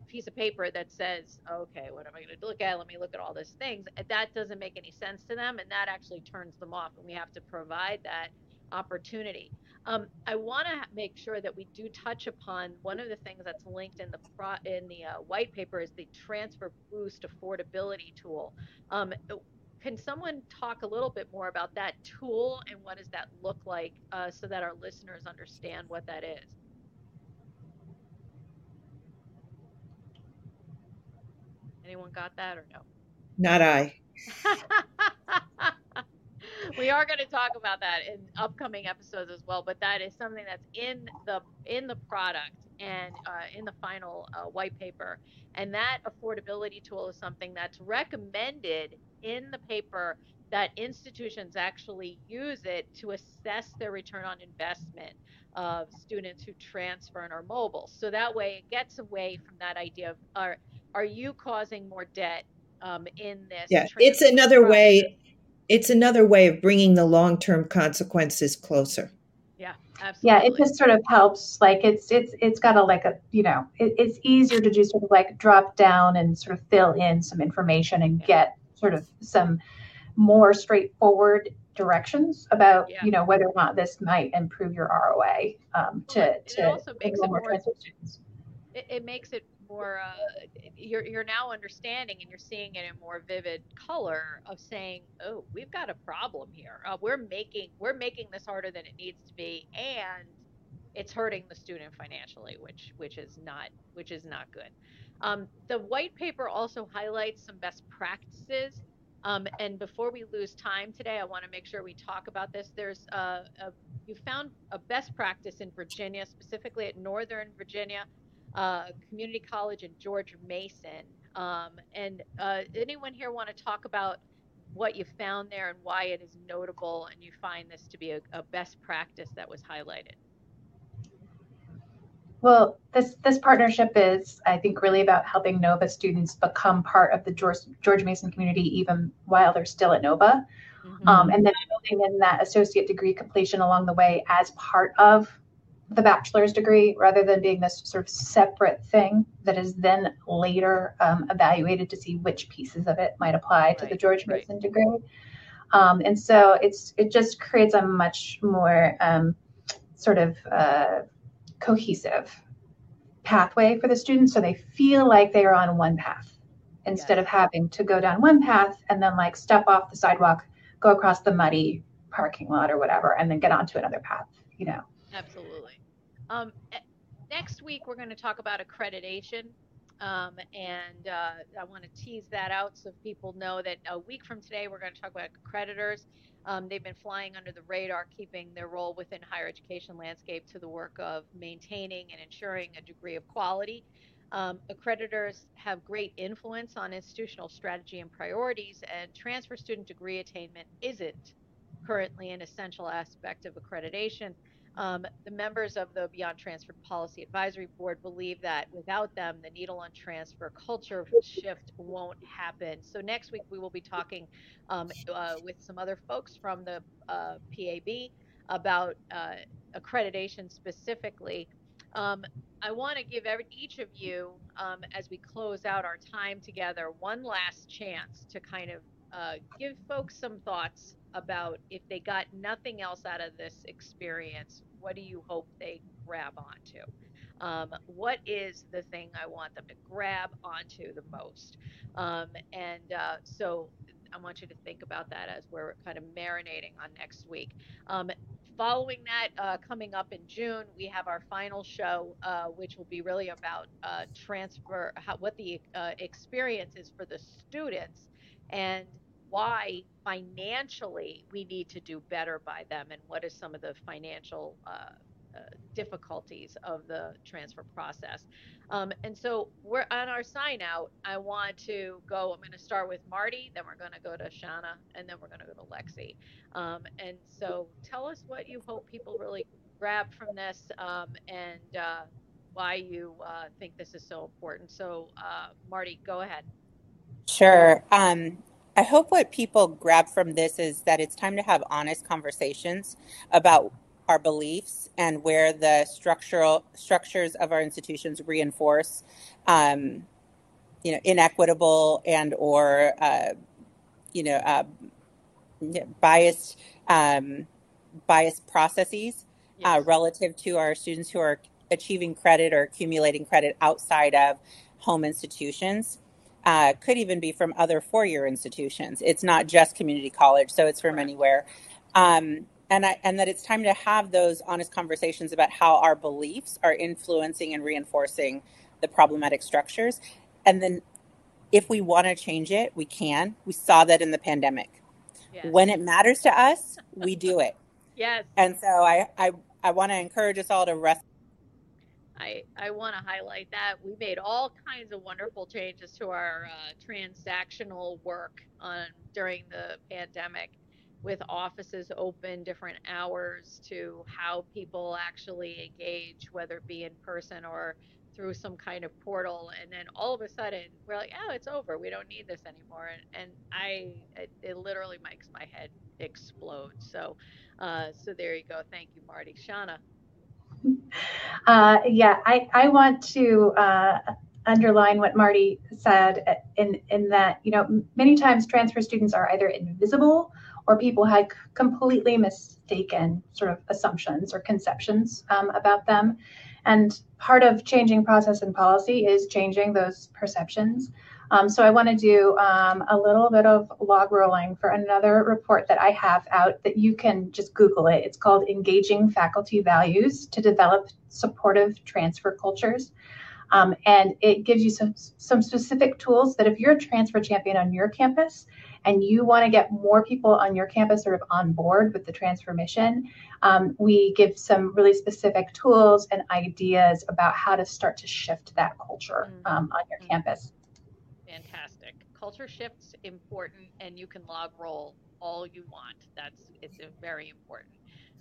piece of paper that says, okay, what am I going to look at? Let me look at all these things. That doesn't make any sense to them, and that actually turns them off. And we have to provide that opportunity. Um, I want to make sure that we do touch upon one of the things that's linked in the pro, in the uh, white paper is the transfer boost affordability tool. Um, can someone talk a little bit more about that tool and what does that look like uh, so that our listeners understand what that is? Anyone got that or no? Not I. we are going to talk about that in upcoming episodes as well but that is something that's in the in the product and uh, in the final uh, white paper. And that affordability tool is something that's recommended in the paper that institutions actually use it to assess their return on investment of students who transfer and are mobile. So that way it gets away from that idea of are are you causing more debt um, in this? Yeah, it's another process? way. It's another way of bringing the long term consequences closer. Yeah, absolutely. Yeah, it just sort of helps. Like it's it's it's got a like a you know it, it's easier to just sort of like drop down and sort of fill in some information and yeah. get sort of some more straightforward directions about yeah. you know whether or not this might improve your ROI um, to well, to it also makes it more, it, it, makes it more uh, you're you're now understanding and you're seeing it in more vivid color of saying oh we've got a problem here. Uh, we're making we're making this harder than it needs to be and it's hurting the student financially which which is not which is not good. Um, the white paper also highlights some best practices. Um, and before we lose time today, I want to make sure we talk about this. There's a, a you found a best practice in Virginia, specifically at Northern Virginia uh, Community College and George Mason. Um, and uh, anyone here want to talk about what you found there and why it is notable and you find this to be a, a best practice that was highlighted? Well, this this partnership is, I think, really about helping Nova students become part of the George, George Mason community even while they're still at Nova, mm-hmm. um, and then building in that associate degree completion along the way as part of the bachelor's degree, rather than being this sort of separate thing that is then later um, evaluated to see which pieces of it might apply right, to the George Mason right. degree. Um, and so it's it just creates a much more um, sort of uh, cohesive pathway for the students so they feel like they are on one path instead yes. of having to go down one path and then like step off the sidewalk go across the muddy parking lot or whatever and then get onto another path you know absolutely um, next week we're going to talk about accreditation um, and uh, I want to tease that out so people know that a week from today we're going to talk about accreditors um, they've been flying under the radar, keeping their role within higher education landscape to the work of maintaining and ensuring a degree of quality. Um, accreditors have great influence on institutional strategy and priorities, and transfer student degree attainment isn't currently an essential aspect of accreditation. Um, the members of the Beyond Transfer Policy Advisory Board believe that without them, the needle on transfer culture shift won't happen. So next week we will be talking um, uh, with some other folks from the uh, PAB about uh, accreditation specifically. Um, I want to give every, each of you, um, as we close out our time together, one last chance to kind of uh, give folks some thoughts about if they got nothing else out of this experience, what do you hope they grab onto? Um, what is the thing I want them to grab onto the most? Um, and uh, so I want you to think about that as we're kind of marinating on next week. Um, following that, uh, coming up in June, we have our final show, uh, which will be really about uh, transfer, how, what the uh, experience is for the students and why financially we need to do better by them and what is some of the financial uh, uh, difficulties of the transfer process. Um, and so we're on our sign out. I want to go, I'm going to start with Marty, then we're going to go to Shanna, and then we're going to go to Lexi. Um, and so tell us what you hope people really grab from this um, and uh, why you uh, think this is so important. So, uh, Marty, go ahead. Sure. Um, I hope what people grab from this is that it's time to have honest conversations about our beliefs and where the structural structures of our institutions reinforce, um, you know, inequitable and or uh, you know uh, biased um, biased processes uh, yes. uh, relative to our students who are achieving credit or accumulating credit outside of home institutions uh, could even be from other four year institutions. It's not just community college, so it's from anywhere. Um, and, I, and that it's time to have those honest conversations about how our beliefs are influencing and reinforcing the problematic structures. And then if we want to change it, we can. We saw that in the pandemic. Yes. When it matters to us, we do it. yes. And so I, I, I want to encourage us all to rest I, I want to highlight that. We made all kinds of wonderful changes to our uh, transactional work on during the pandemic with offices open different hours to how people actually engage whether it be in person or through some kind of portal. And then all of a sudden we're like oh it's over. We don't need this anymore. And, and i it, it literally makes my head explode. So uh, so there you go. Thank you marty. Shanna uh, yeah i i want to uh, underline what marty said in in that you know many times transfer students are either invisible or people had completely mistaken sort of assumptions or conceptions um, about them and part of changing process and policy is changing those perceptions. Um, so I want to do um, a little bit of log rolling for another report that I have out that you can just Google it. It's called Engaging Faculty Values to Develop Supportive Transfer Cultures. Um, and it gives you some, some specific tools that if you're a transfer champion on your campus and you want to get more people on your campus sort of on board with the transfer mission, um, we give some really specific tools and ideas about how to start to shift that culture mm-hmm. um, on your mm-hmm. campus. Fantastic. Culture shifts important, and you can log roll all you want. That's it's very important.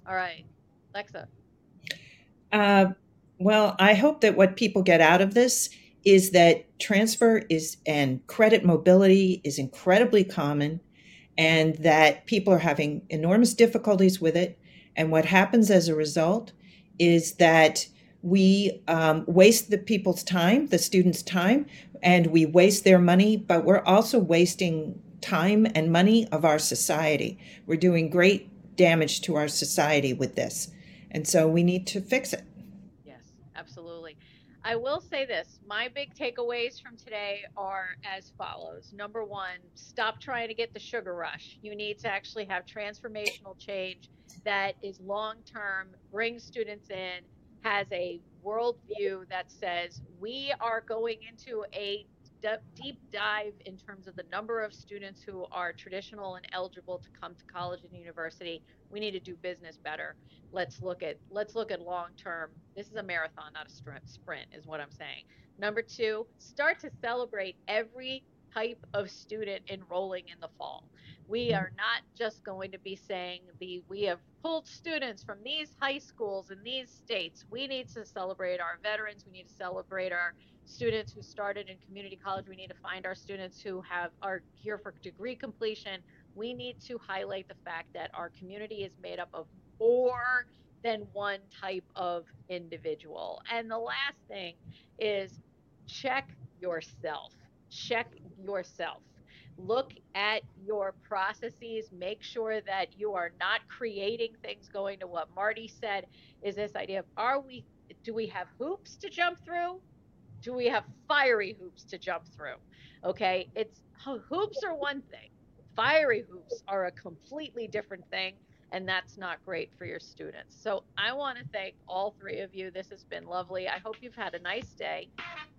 All right, Lexa. Uh, well, I hope that what people get out of this is that transfer is and credit mobility is incredibly common and that people are having enormous difficulties with it. And what happens as a result is that we um, waste the people's time, the students' time, and we waste their money, but we're also wasting time and money of our society. We're doing great damage to our society with this. And so we need to fix it. Yes, absolutely. I will say this my big takeaways from today are as follows. Number one, stop trying to get the sugar rush. You need to actually have transformational change that is long term, brings students in, has a worldview that says we are going into a deep dive in terms of the number of students who are traditional and eligible to come to college and university. We need to do business better. Let's look at let's look at long term. This is a marathon not a sprint is what i'm saying. Number two start to celebrate every type of student enrolling in the fall. We mm-hmm. are not just going to be saying the we have pulled students from these high schools in these states. We need to celebrate our veterans. We need to celebrate our students who started in community college. We need to find our students who have are here for degree completion. We need to highlight the fact that our community is made up of more than one type of individual. And the last thing is check yourself. Check yourself. Look at your processes. Make sure that you are not creating things going to what Marty said is this idea of are we do we have hoops to jump through? Do we have fiery hoops to jump through? Okay, it's oh, hoops are one thing fiery hoops are a completely different thing and that's not great for your students. So I want to thank all three of you. This has been lovely. I hope you've had a nice day.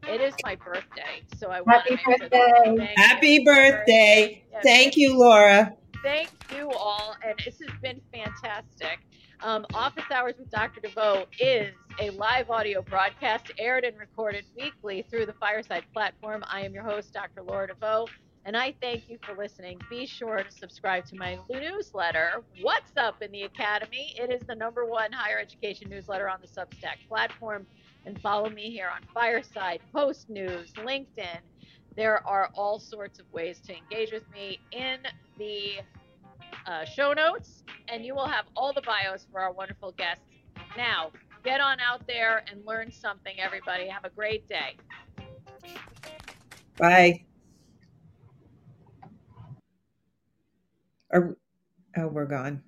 It is my birthday, so I want Happy to birthday. Happy birthday. Yes. Thank you, Laura. Thank you all, and this has been fantastic. Um, Office Hours with Dr. DeVoe is a live audio broadcast aired and recorded weekly through the Fireside platform. I am your host, Dr. Laura DeVoe. And I thank you for listening. Be sure to subscribe to my newsletter, What's Up in the Academy. It is the number one higher education newsletter on the Substack platform. And follow me here on Fireside, Post News, LinkedIn. There are all sorts of ways to engage with me in the uh, show notes, and you will have all the bios for our wonderful guests. Now, get on out there and learn something, everybody. Have a great day. Bye. Oh, we're gone.